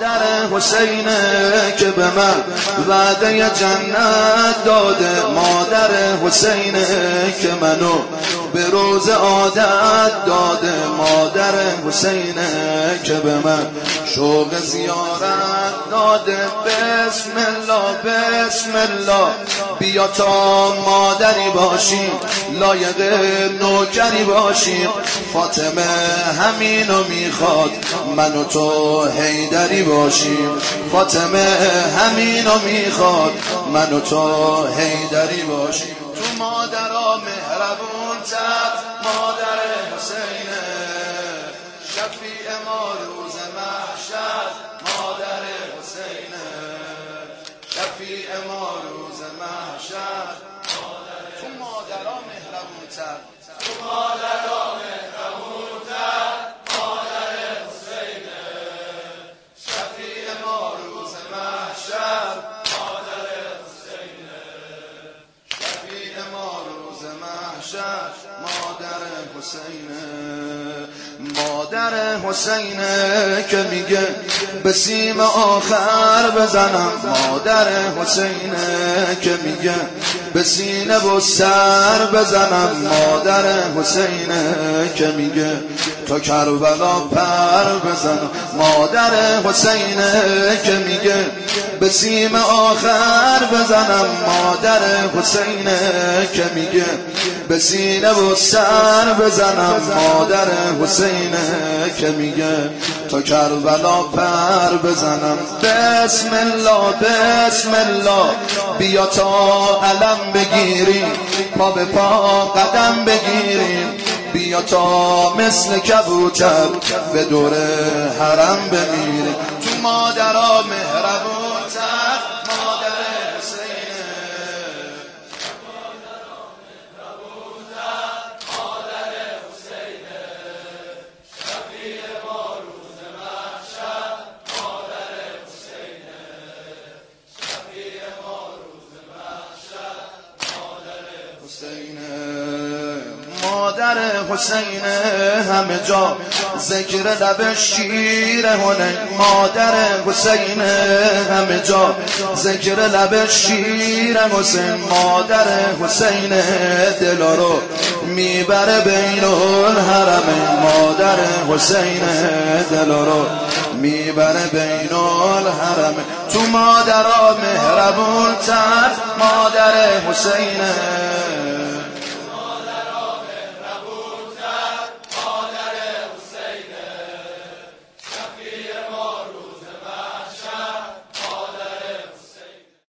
مادر حسینه که به من وعده جنت داده. مادر حسینه که منو به روز عادت داده. مادر حسینه که به من شوق زیارت داده بسم الله بسم الله. بیا تا مادری باشیم لایق نوکری باشیم فاطمه همینو می‌خواد من و تو هیدری باشیم. فاطمه همینو می‌خواد من و تو هیدری باشیم. تو مادرها مهربون تر مادر حسینه. شفیع ما شفیع ما روز محشر. تو مادرها مهربون تر تو مادرها مهربون تر مادر حسینه شفیع ما روز محشر. مادر حسینه شفیع ما روز محشر. مادر حسینه مادر حسینه که میگه به سیم آخر بزنم. مادر حسینه که میگه به سینه و سر بزنم. مادر حسینه که میگه تا کربلا پر بزنم. مادر حسینه که میگه به سیم آخر بزنم. مادر حسینه که میگه به سینه و سر بزنم. مادر حسینه که میگه تا کربلا پر بزنم. بسم الله بسم الله. بیا تا علم بگیریم پا به پا قدم بگیریم بیا تا مثل کبوتر به دور حرم بمیریم تو مادرها مهربون تر مادر مادر حسینه همه جا ذکر لب شیر مادر حسینه همه جا ذکر لب شیر حسین. مادر حسینه دلا رو می‌بره بین الحرم. مادر حسینه دلا رو می‌بره بین الحرم. تو مادرها مهربون تر مادر حسینه.